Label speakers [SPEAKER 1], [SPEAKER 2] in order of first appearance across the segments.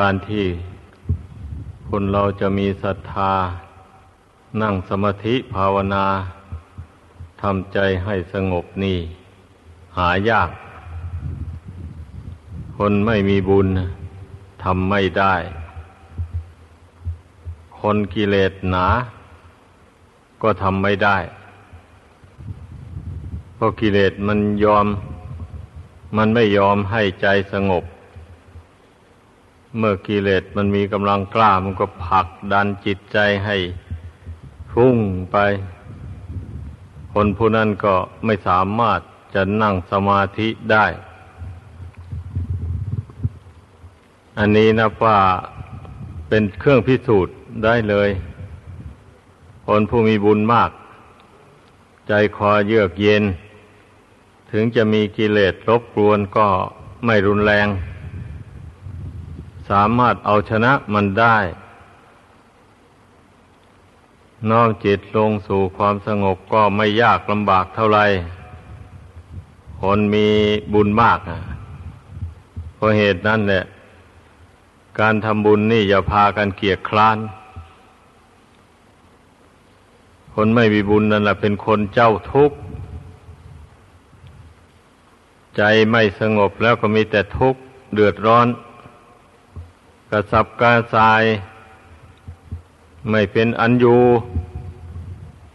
[SPEAKER 1] การที่คนเราจะมีศรัทธา นั่งสมาธิภาวนาทำใจให้สงบนี่ หายาก คนไม่มีบุญทำไม่ได้ คนกิเลสหนา ก็ทำไม่ได้เพราะกิเลสมันยอม มันไม่ยอมให้ใจสงบ เมื่อกิเลสมันมีกำลังกล้ามันก็ผลักดันจิตใจให้พุ่งไป คนผู้นั้นก็ไม่สามารถจะนั่งสมาธิได้ อันนี้นะว่าเป็นเครื่องพิสูจน์ได้เลย คนผู้มีบุญมาก ใจคอเยือกเย็น ถึงจะมีกิเลสรบกวนก็ไม่รุนแรง สามารถเอาชนะมันได้ น้อมจิตลงสู่ความสงบก็ไม่ยากลำบากเท่าไหร่คนมีบุญมากเพราะเหตุนั้นแหละ การทำบุญนี่อย่าพากันเกียกคร้าน คนไม่มีบุญนั่นแหละเป็นคนเจ้าทุกข์ ใจไม่สงบแล้วก็มีแต่ทุกข์เดือดร้อน กระสับกระส่าย ไม่เป็นอันอยู่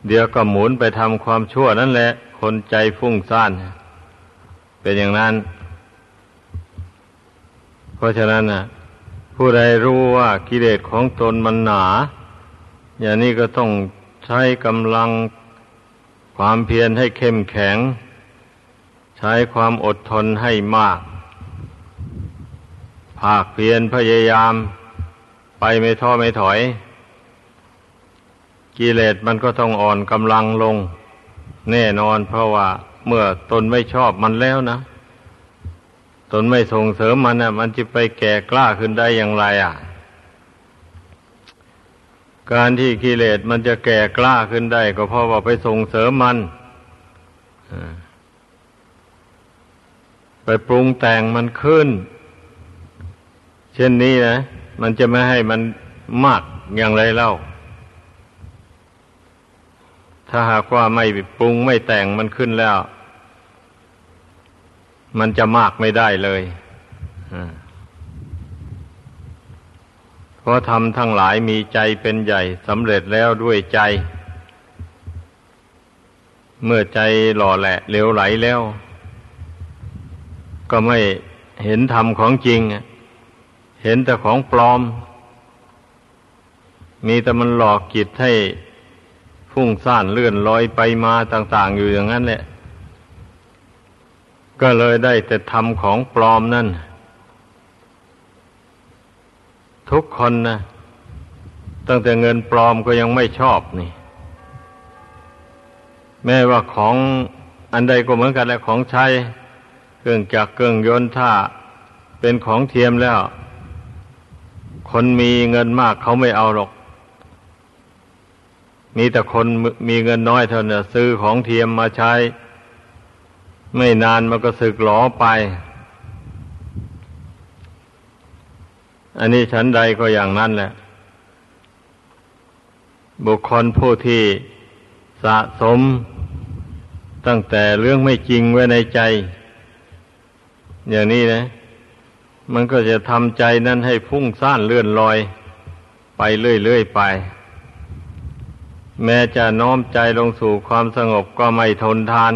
[SPEAKER 1] เดี๋ยวก็หมุนไปทำความชั่วนั่นแหละ คนใจฟุ้งซ่าน เป็นอย่างนั้น เพราะฉะนั้นนะผู้ใดรู้ว่ากิเลสของตนมันหนา อย่างนี้ก็ต้องใช้กำลังความเพียรให้เข้มแข็ง ใช้ความอดทนให้มาก ภาคเพียรพยายาม ไปไม่ท้อไม่ถอย กิเลสมันก็ต้องอ่อนกำลังลง แน่นอนเพราะว่าเมื่อตนไม่ชอบมันแล้วนะ ตนไม่ส่งเสริมมันนะ่ะ มันจะไปแก่กล้าขึ้นได้อย่างไรอะ การที่กิเลสมันจะแก่กล้าขึ้นได้ ก็เพราะว่าไปส่งเสริมมันไปปรุงแต่งมันขึ้น ช่นนี้นะ มันจะไม่ให้มันมากอย่างไรเล่า ถ้าหากว่าไม่ปรุงไม่แต่งมันขึ้นแล้ว มันจะมากไม่ได้เลยเพราะทำทั้งหลายมีใจเป็นใหญ่สำเร็จแล้วด้วยใจ เมื่อใจหล่อแหละเหลวไหลแล้ว ก็ไม่เห็นธรรมของจริง เห็นแต่ของปลอม มีแต่มันหลอกจิตให้ฟุ้งซ่านเลื่อนลอยไปมาต่าง ๆ อยู่อย่างนั้นแหละ ก็เลยได้แต่ทำของปลอมนั่น ทุกคนนะตั้งแต่เงินปลอมก็ยังไม่ชอบนี่ แม้ว่าของอันใดก็เหมือนกันแหละของใช้ เครื่องจักรเครื่องยนต์ถ้าเป็นของเทียมแล้ว คนมีเงินมากเขาไม่เอาหรอก มีแต่คนมีเงินน้อยเท่านั้นซื้อของเทียมมาใช้ ไม่นานมันก็สึกหลอไป อันนี้ฉันใดก็อย่างนั้นแหละ บุคคลผู้ที่สะสมตั้งแต่เรื่องไม่จริงไว้ในใจ อย่างนี้นะ มันก็จะทำใจนั้นให้พุ่งซ่านเลื่อนลอย ไปเรื่อยๆไป แม้จะน้อมใจลงสู่ความสงบก็ไม่ทนทาน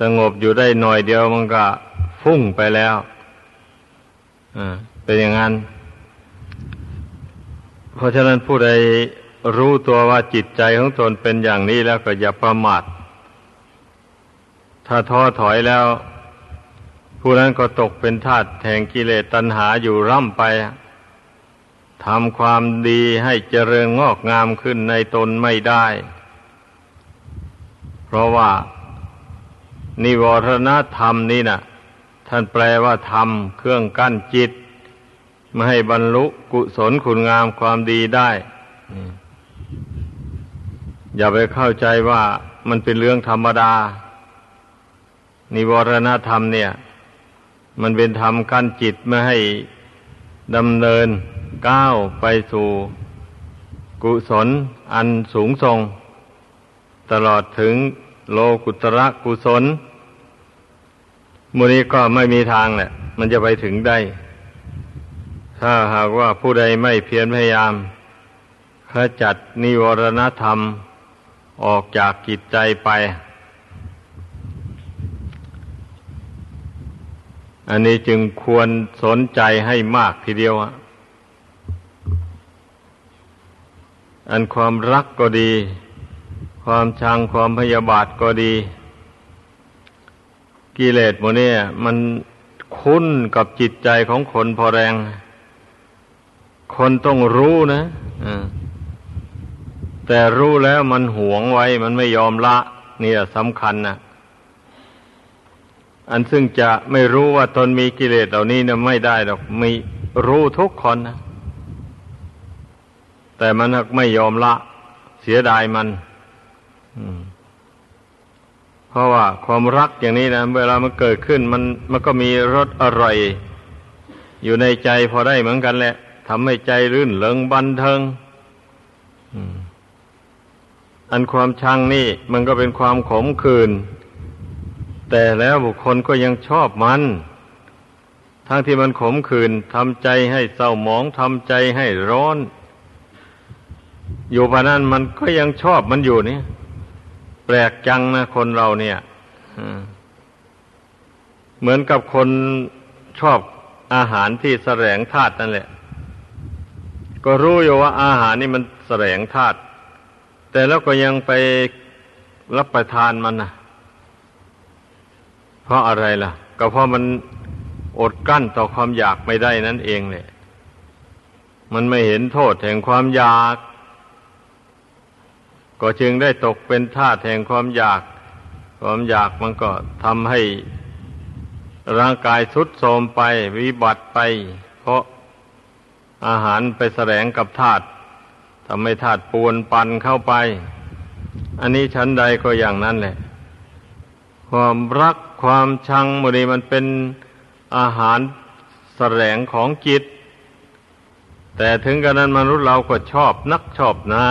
[SPEAKER 1] สงบอยู่ได้หน่อยเดียวมันก็ฟุ้งไปแล้วเป็นอย่างนั้น เพราะฉะนั้นผู้ใดรู้ตัวว่าจิตใจของตนเป็นอย่างนี้แล้วก็อย่าประมาท ถ้าท้อถอยแล้ว ผู้นั้นก็ตกเป็นทาสแห่งกิเลสตัณหาอยู่ร่ำไปทำความดีให้เจริญงอกงามขึ้นในตนไม่ได้ เพราะว่า นิวรณธรรมนี่นะท่านแปลว่าธรรมเครื่องกั้นจิต ไม่ให้บรรลุกุศลคุณงามความดีได้ อย่าไปเข้าใจว่ามันเป็นเรื่องธรรมดา นิวรณธรรมเนี่ย มันเป็นธรรมกั้นจิตไม่ให้ดำเนินก้าวไปสู่กุศลอันสูงส่ง ตลอดถึงโลกุตระกุศลมูนี้ก็ไม่มีทางแหละ มันจะไปถึงได้ ถ้าหากว่าผู้ใดไม่เพียรพยายามขจัดนิวรณธรรมออกจากกิจใจไป อันนี้จึงควรสนใจให้มากทีเดียวอันความรักก็ดี ความชังความพยาบาทก็ดี กิเลสโมเนี่ยมันคุ้นกับจิตใจของคนพอแรง คนต้องรู้นะแต่รู้แล้วมันหวงไว้มันไม่ยอมละนี่สำคัญนะ อันซึ่งจะไม่รู้ว่าตนมีกิเลสเหล่านี้เนี่ยไม่ได้หรอกมีรู้ทุกคนนะแต่มันไม่ยอมละ เสียดายมันเพราะว่าความรักอย่างนี้นะเวลามันเกิดขึ้น มันมันก็มีรสอร่อย อยู่ในใจพอได้เหมือนกันแหละทำให้ใจรื่นเริงบันเทิงอันความชังนี่ มันก็เป็นความขมขื่น แต่แล้วบุคคลก็ยังชอบมัน ทั้งที่มันขมขื่นทำใจให้เศร้าหมองทำใจให้ร้อน อยู่พานั้นมันก็ยังชอบมันอยู่นี่แปลกจังนะคนเราเนี่ยเหมือนกับคนชอบอาหารที่แสลงธาตุนั่นแหละ ก็รู้อยู่ว่าอาหารนี่มันแสลงธาตุแต่แล้วก็ยังไปรับประทานมันนะ เพราะอะไรล่ะ ก็เพราะมันอดกั้นต่อความอยากไม่ได้นั่นเองเลยมันไม่เห็นโทษแห่งความอยาก ก็จึงได้ตกเป็นท่าแห่งความอยาก ความอยากมันก็ทำให้ร่างกายทุดโทรมไปวิบัติไป เพราะอาหารไปแสลงกับธาตุทำให้ธาตุปวนปันเข้าไป อันนี้ชั้นใดก็อย่างนั้นแหละ ความรักความชังมันนี้มันเป็นอาหารแสลงของจิต แต่ถึงกระนั้นมนุษย์เราก็ชอบนักชอบนะ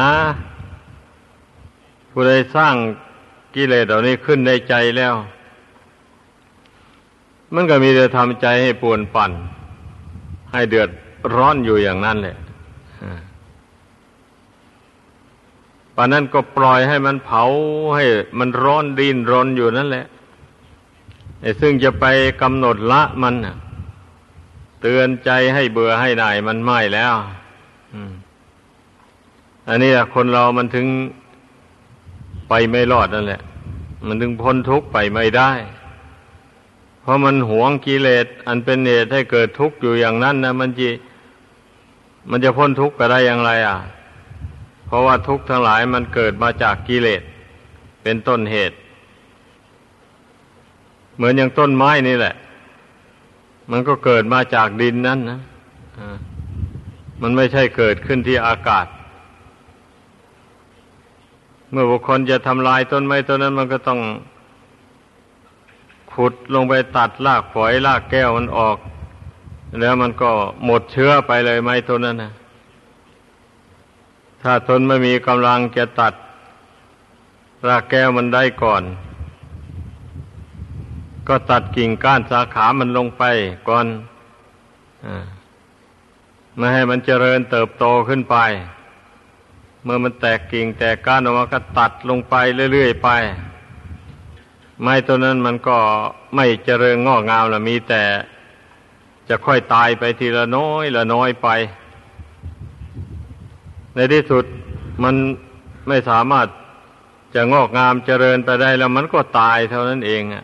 [SPEAKER 1] ผู้ใดสร้างกิเลสเหล่านี้ขึ้นในใจแล้ว มันก็มีแต่ทำใจให้ปวนปั่น ให้เดือดร้อนอยู่อย่างนั้นแหละ ป่านนั้นก็ปล่อยให้มันเผาให้มันร้อนดินรนอยู่นั่นแหละซึ่งจะไปกำหนดละมันเตือนใจให้เบื่อให้หน่ายมันไม่แล้วอันนี้คนเรามันถึงไปไม่รอดนั่นแหละ มันถึงพ้นทุกข์ไปไม่ได้ เพราะมันหวงกิเลสอันเป็นเหตุให้เกิดทุกข์อยู่อย่างนั้นนะมันจะมันจะพ้นทุกข์ก็ได้อย่างไร อะ ราะว่าทุกข์ทั้งหลายมันเกิดมาจากกิเลสเป็นต้นเหตุ เหมือนอย่างต้นไม้นี่แหละ มันก็เกิดมาจากดินนั่นนะมันไม่ใช่เกิดขึ้นที่อากาศ เมื่อบุคคลจะทำลายต้นไม้ต้นนั้น มันก็ต้องขุดลงไปตัดรากฝอยรากแก้วมันออก แล้วมันก็หมดเชื้อไปเลยไม้ต้นนั้นนะ ถ้าตนไม่มีกำลังจะตัดรากแก้วมันได้ก่อน ก็ตัดกิ่งก้านสาขามันลงไปก่อนอไม่ให้มันเจริญเติบโตขึ้นไป เมื่อมันแตกกิ่งแตกก้านออกมาก็ตัดลงไปเรื่อยๆไป ไม้ตัวนั้นมันก็ไม่เจริญงอกงามละมีแต่จะค่อยตายไปทีละน้อยละน้อยไป ในที่สุดมันไม่สามารถจะงอกงามเจริญไปได้แล้วมันก็ตายเท่านั้นเองอะ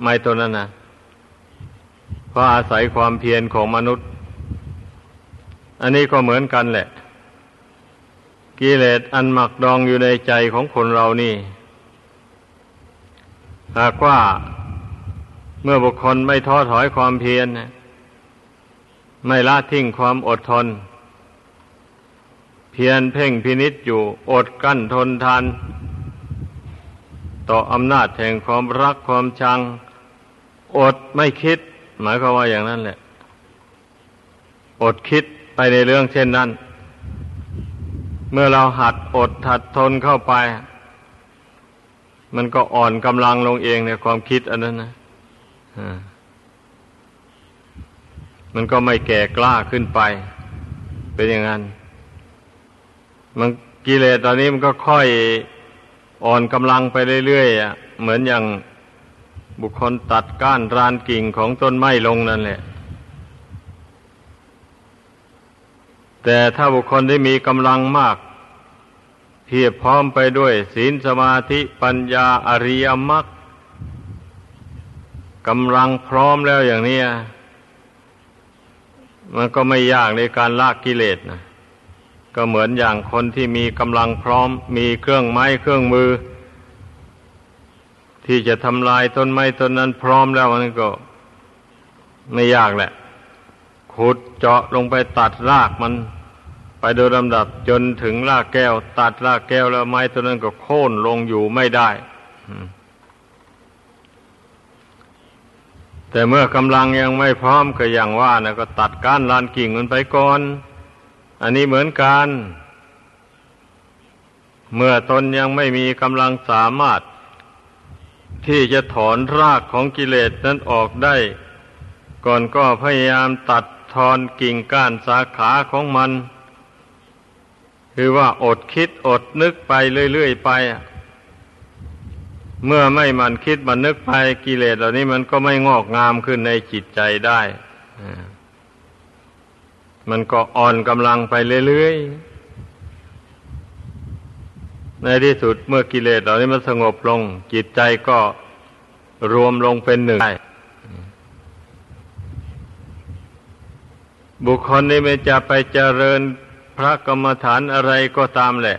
[SPEAKER 1] ไม้ตัวนั้นนะเพราะอาศัยความเพียรของมนุษย์ อันนี้ก็เหมือนกันแหละ กิเลสอันหมักดองอยู่ในใจของคนเรานี่หากว่าเมื่อบุคคลไม่ท้อถอยความเพียรไม่ละทิ้งความอดทน เพียรเพ่งพินิษอยู่อดกั้นทนทาน ต่ออำนาจแห่งความรักความชัง อดไม่คิด หมายความว่าอย่างนั้นแหละ อดคิดไปในเรื่องเช่นนั้น เมื่อเราหัดอดหัดทนเข้าไป มันก็อ่อนกำลังลงเองในความคิดอันนั้นนะมันก็ไม่แก่กล้าขึ้นไป เป็นอย่างนั้น มันกิเลสตอนนี้มันก็ค่อยอ่อนกำลังไปเรื่อยๆอะเหมือนอย่างบุคคลตัดก้านรานกิ่งของต้นไม้ลงนั่นแหละ แต่ถ้าบุคคลได้มีกำลังมาก เพียบพร้อมไปด้วยศีลสมาธิปัญญาอริยมรรคกำลังพร้อมแล้วอย่างนี้มันก็ไม่ยากในการละกิเลสนะ ก็เหมือนอย่างคนที่มีกำลังพร้อม มีเครื่องไม้เครื่องมือ ที่จะทำลายต้นไม้ต้นนั้นพร้อมแล้วมันก็ไม่ยากแหละขุดเจาะลงไปตัดรากมัน ไปโดยลำดับจนถึงรากแก้ว ตัดรากแก้วแล้วไม้ต้นนั้นก็โค่นลงอยู่ไม่ได้แต่เมื่อกำลังยังไม่พร้อมก็อย่างว่านะก็ตัดก้านลานกิ่งมันไปก่อน อันนี้เหมือนกัน เมื่อตนยังไม่มีกำลังสามารถ ที่จะถอนรากของกิเลสนั้นออกได้ ก่อนก็พยายามตัดทอนกิ่งก้านสาขาของมัน คือว่าอดคิดอดนึกไปเรื่อยๆไป เมื่อไม่มันคิดมันนึกไปกิเลสเหล่านี้มันก็ไม่งอกงามขึ้นในจิตใจได้ มันก็อ่อนกำลังไปเรื่อยๆ ในที่สุดเมื่อกิเลสเหล่านี้มันสงบลง จิตใจก็รวมลงเป็นหนึ่งบุคคลนี้ไม่จะไปเจริญพระกรรมฐานอะไรก็ตามแหละ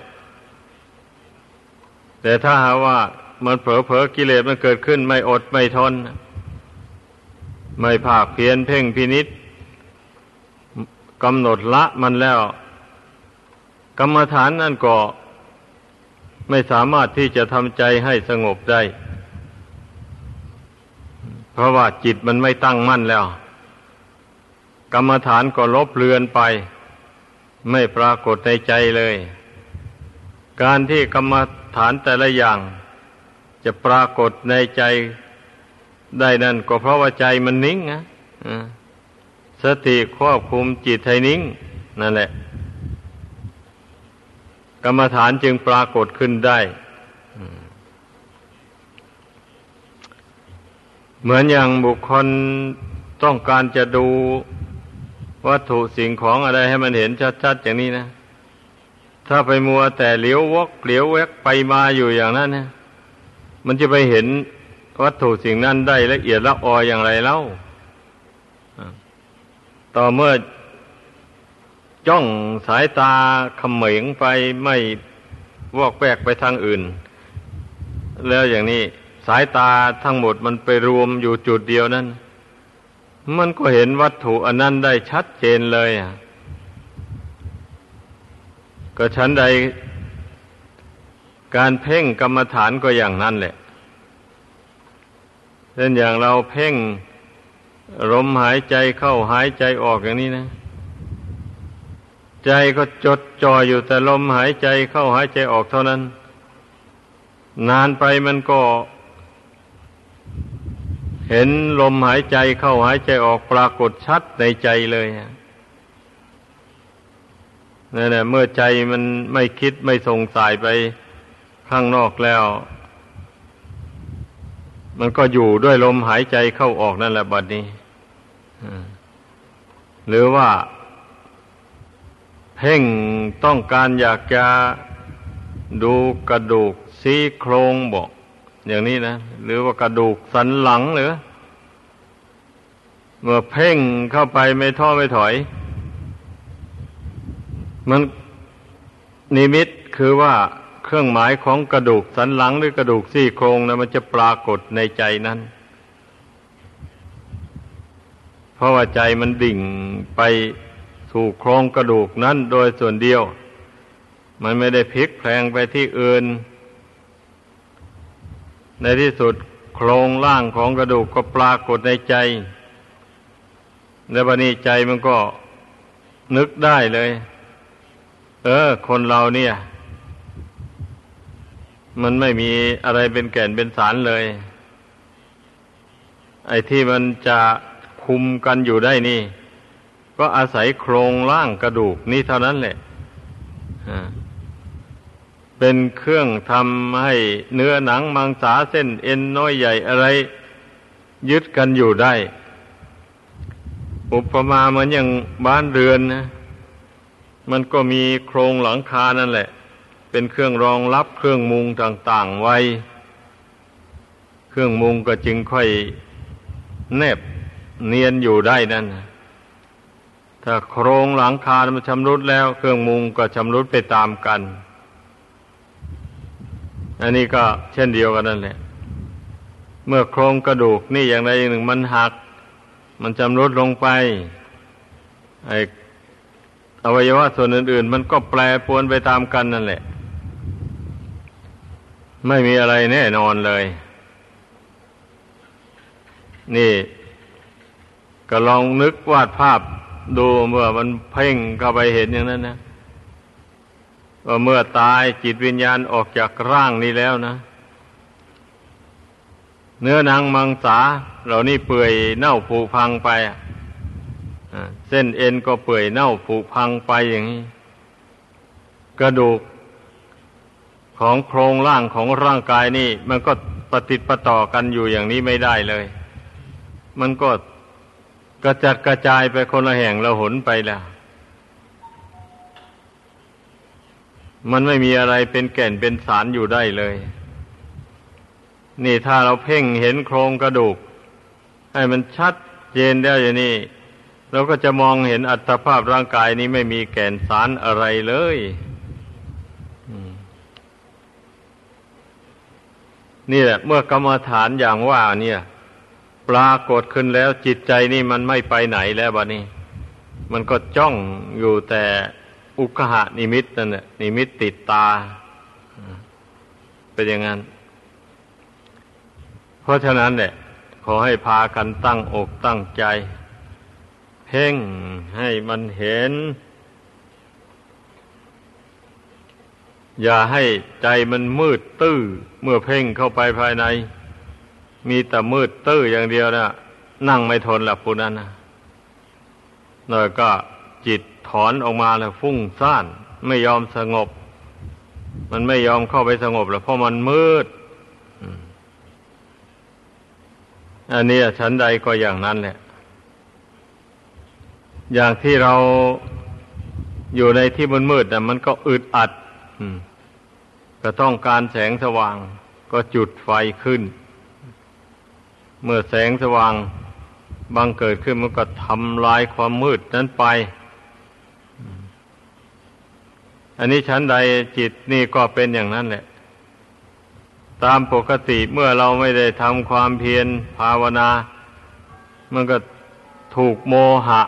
[SPEAKER 1] แต่ถ้าหาว่ามันเผลอเผลอกิเลสมันเกิดขึ้นไม่อดไม่ทน ไม่ภาคเพียนเพ่งพินิษ กำหนดละมันแล้ว กรรมฐานนั่นก็ไม่สามารถที่จะทำใจให้สงบได้ เพราะว่าจิตมันไม่ตั้งมั่นแล้ว กรรมฐานก็ลบเลือนไป ไม่ปรากฏในใจเลย การที่กรรมฐานแต่ละอย่าง จะปรากฏในใจได้นั่นก็เพราะว่าใจมันนิ่งนะ สติควบคุมจิตให้นิ่ง นั่นแหละ กรรมฐานจึงปรากฏขึ้นได้เหมือนอย่างบุคคลต้องการจะดูวัตถุสิ่งของอะไรให้มันเห็นชัดๆอย่างนี้นะ ถ้าไปมัวแต่เหลียววกเหลียวแวกไปมาอยู่อย่างนั้นนะมันจะไปเห็นวัตถุสิ่งนั้นได้ละเอียดละอออย่างไรเล่า ต่อเมื่อจ้องสายตาเขม็งไปไม่วอกแวกไปทางอื่น แล้วอย่างนี้สายตาทั้งหมดมันไปรวมอยู่จุดเดียวนั้น มันก็เห็นวัตถุอันนั้นได้ชัดเจนเลยอะก็ชั้นใดการเพ่งกรรมฐานก็อย่างนั้นแหละเช่นอย่างเราเพ่ง ลมหายใจเข้าหายใจออกอย่างนี้นะ ใจก็จดจ่ออยู่แต่ลมหายใจเข้าหายใจออกเท่านั้น นานไปมันก็ เห็นลมหายใจเข้าหายใจออกปรากฏชัดในใจเลยนั่นแหละเมื่อใจมันไม่คิดไม่ส่งสายไปข้างนอกแล้ว มันก็อยู่ด้วยลมหายใจเข้าออกนั่นแหละบัดนี้หรือว่า เพ่งต้องการอยากจะดูกระดูกซี่โครงบอกอย่างนี้นะ หรือว่ากระดูกสันหลังหรือเมื่อเพ่งเข้าไปไม่ท้อไม่ถอย มันนิมิตคือว่า เครื่องหมายของกระดูกสันหลังหรือกระดูกซี่โครงนะมันจะปรากฏในใจนั้น เพราะว่าใจมันดิ่งไปสู่โครงกระดูกนั้นโดยส่วนเดียว มันไม่ได้พลิกแพลงไปที่อื่น ในที่สุดโครงล่างของกระดูกก็ปรากฏในใจในบันนี้ใจมันก็นึกได้เลย เออ คนเราเนี่ย มันไม่มีอะไรเป็นแก่นเป็นสารเลย ไอ้ที่มันจะคุมกันอยู่ได้นี่ ก็อาศัยโครงร่างกระดูกนี่เท่านั้นแหละเป็นเครื่องทำให้เนื้อหนังมังสาเส้นเอ็นน้อยใหญ่อะไร ยึดกันอยู่ได้ อุปมาเหมือนอย่างบ้านเรือนนะมันก็มีโครงหลังคานั่นแหละ เป็นเครื่องรองรับเครื่องมุงต่างๆไว้ เครื่องมุงก็จึงค่อยแนบเนียนอยู่ได้นั่น ถ้าโครงหลังคามันชำรุดแล้ว เครื่องมุงก็ชำรุดไปตามกัน อันนี้ก็เช่นเดียวกันนั่นแหละ เมื่อโครงกระดูกนี่อย่างใดอย่างหนึ่งมันหัก มันชำรุดลงไป ไออวัยวะส่วนอื่น ๆ มันก็แปรปวนไปตามกันนั่นแหละ ไม่มีอะไรแน่นอนเลย นี่ ก็ลองนึกวาดภาพดูเมื่อมันเพ่งเข้าไปเห็นอย่างนั้นนะว่าเมื่อตายจิตวิญญาณออกจากร่างนี้แล้วนะ เนื้อหนังมังสาเหล่านี้เปื่อยเน่าผุพังไปเส้นเอ็นก็เปื่อยเน่าผุพังไปอย่างนี้ กระดูก ของโครงร่างของร่างกายนี่ มันก็ปฏิปต่อกันอยู่อย่างนี้ไม่ได้เลย มันก็กระจัดกระจายไปคนละแห่งละหนไปแล้วมันไม่มีอะไรเป็นแก่นเป็นสารอยู่ได้เลย นี่ถ้าเราเพ่งเห็นโครงกระดูก ให้มันชัดเจนได้อย่างนี้เราก็จะมองเห็นอัตภาพร่างกายนี้ไม่มีแก่นสารอะไรเลย นี่แหละ เมื่อกรรมฐานอย่างว่า เนี่ย ปรากฏขึ้นแล้วจิตใจนี่มันไม่ไปไหนแล้วบะนี้มันก็จ้องอยู่แต่อุกหะนิมิตนั่นแหละนิมิตติดตา เป็นอย่างนั้น เพราะฉะนั้นเนี่ยขอให้พากันตั้งอกตั้งใจ เพ่งให้มันเห็น อย่าให้ใจมันมืดตื้อเมื่อเพ่งเข้าไปภายใน มีแต่มืดตื้ออย่างเดียวนะนั่งไม่ทนละผู้นั้นนะหน่อยก็จิตถอนออกมาแล้วฟุ้งซ่าน ไม่ยอมสงบ มันไม่ยอมเข้าไปสงบแล้วเพราะมันมืด อันนี้ชั้นใดก็อย่างนั้นแหละ อย่างที่เราอยู่ในที่มันมืดแต่มันก็อึดอัด ก็ต้องการแสงสว่างก็จุดไฟขึ้น เมื่อแสงสว่างบังเกิดขึ้นมันก็ทำลายความมืดนั้นไป อันนี้ชั้นใดจิตนี่ก็เป็นอย่างนั้นแหละ ตามปกติเมื่อเราไม่ได้ทำความเพียรภาวนา มันก็ถูกโมหะ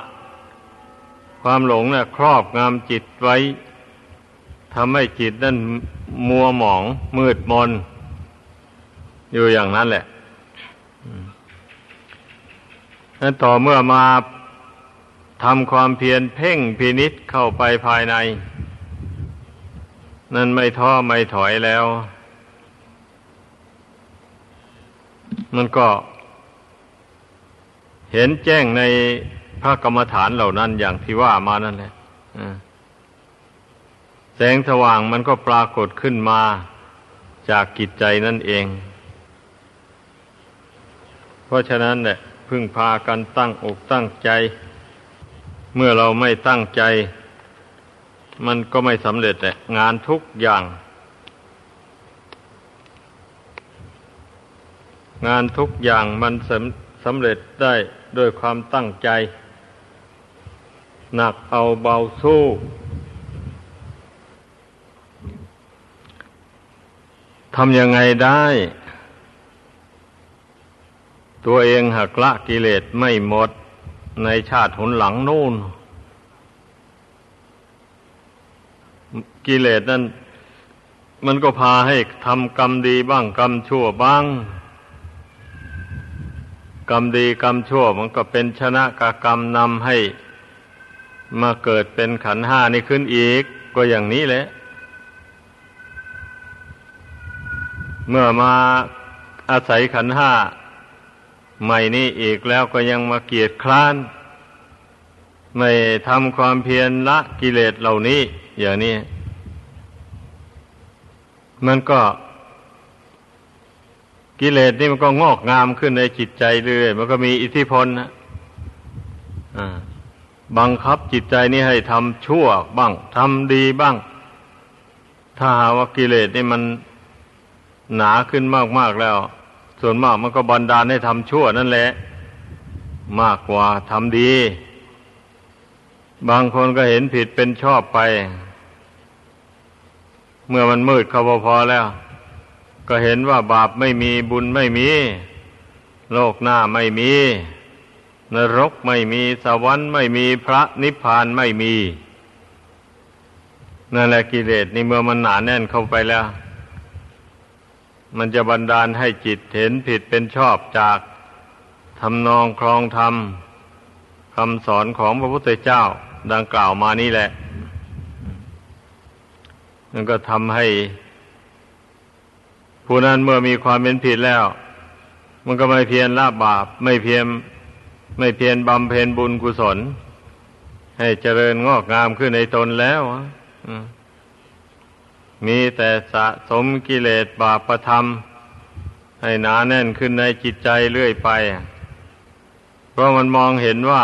[SPEAKER 1] ความหลงนะ่ยครอบงำจิตไว้ ทำให้จิตนั้นมัวหมอง มืดมน อยู่อย่างนั้นแหละนั้นต่อเมื่อมาทำความเพียรเพ่งพินิษเข้าไปภายใน นั่นไม่ท้อไม่ถอยแล้ว มันก็ เห็นแจ้งในพระกรรมฐานเหล่านั้นอย่างที่ว่ามานั่นแหละ แสงสว่างมันก็ปรากฏขึ้นมาจากกิจใจนั่นเอง เพราะฉะนั้นเนี่ยพึ่งพากันตั้งอกตั้งใจ เมื่อเราไม่ตั้งใจ มันก็ไม่สำเร็จแหละงานทุกอย่าง งานทุกอย่างมันสำสำเร็จได้ด้วยความตั้งใจ หนักเอาเบาสู้ ทำยังไงได้ ตัวเองหักละกิเลสไม่หมดในชาติหนหลังนู่น กิเลสนั้นมันก็พาให้ทำกรรมดีบ้างกรรมชั่วบ้าง กรรมดีกรรมชั่วมันก็เป็นชนะกกรรมนำให้มาเกิดเป็นขันห้านี่ขึ้นอีก ก็อย่างนี้แหละ เมื่อมาอาศัยขันห้าใหม่นี้อีกแล้วก็ยังมาเกียดคร้าน ไม่ทำความเพียรละกิเลสเหล่านี้ อย่างนี้ มันก็ กิเลสนี่มันก็งอกงามขึ้นในจิตใจเรื่อยมันก็มีอิทธิพลนะบังคับจิตใจนี้ให้ทำชั่วบ้างทำดีบ้าง ถ้าหาว่ากิเลสนี่มัน หนาขึ้นมากๆแล้ว ส่วนมากมันก็บันดาลให้ทำชั่วนั่นแหละ มากกว่าทำดี บางคนก็เห็นผิดเป็นชอบไป เมื่อมันมืดเขาพอแล้ว ก็เห็นว่าบาปไม่มีบุญไม่มี โลกหน้าไม่มี นรกไม่มีสวรรค์ไม่มีพระนิพพานไม่มีนั่นแหละกิเลสนี่เมื่อมันหนาแน่นเข้าไปแล้ว มันจะบันดาลให้จิตเห็นผิดเป็นชอบจากทำนองครองธรรมคำสอนของพระพุทธเจ้าดังกล่าวมานี่แหละมันก็ทำให้ ผู้นั้นเมื่อมีความเป็นผิดแล้ว มันก็ไม่เพียรละบาป ไม่เพียรไม่เพียรบำเพ็ญบุญกุศล ให้เจริญงอกงามขึ้นในตนแล้วอืม มีแต่สะสมกิเลสบาปธรรม ให้หนาแน่นขึ้นในจิตใจเรื่อยไป เพราะมันมองเห็นว่า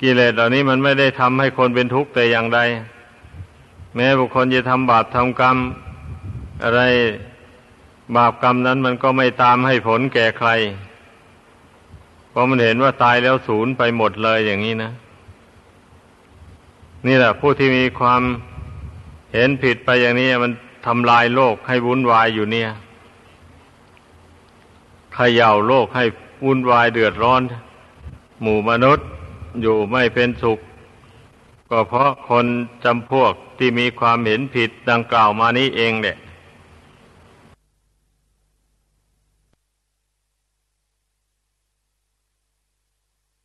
[SPEAKER 1] กิเลสเหล่านี้มันไม่ได้ทำให้คนเป็นทุกข์แต่อย่างใด แม้บุคคลจะทำบาปทำกรรม อะไรบาปกรรมนั้นมันก็ไม่ตามให้ผลแก่ใคร เพราะมันเห็นว่าตายแล้วศูนย์ไปหมดเลยอย่างนี้นะ นี่แหละผู้ที่มีความ เห็นผิดไปอย่างนี้มันทำลายโลกให้วุ่นวายอยู่เนี่ยขย่าโลกให้วุ่นวายเดือดร้อน หมู่มนุษย์อยู่ไม่เป็นสุข ก็เพราะคนจำพวกที่มีความเห็นผิดดังกล่าวมานี้เองเนี่ย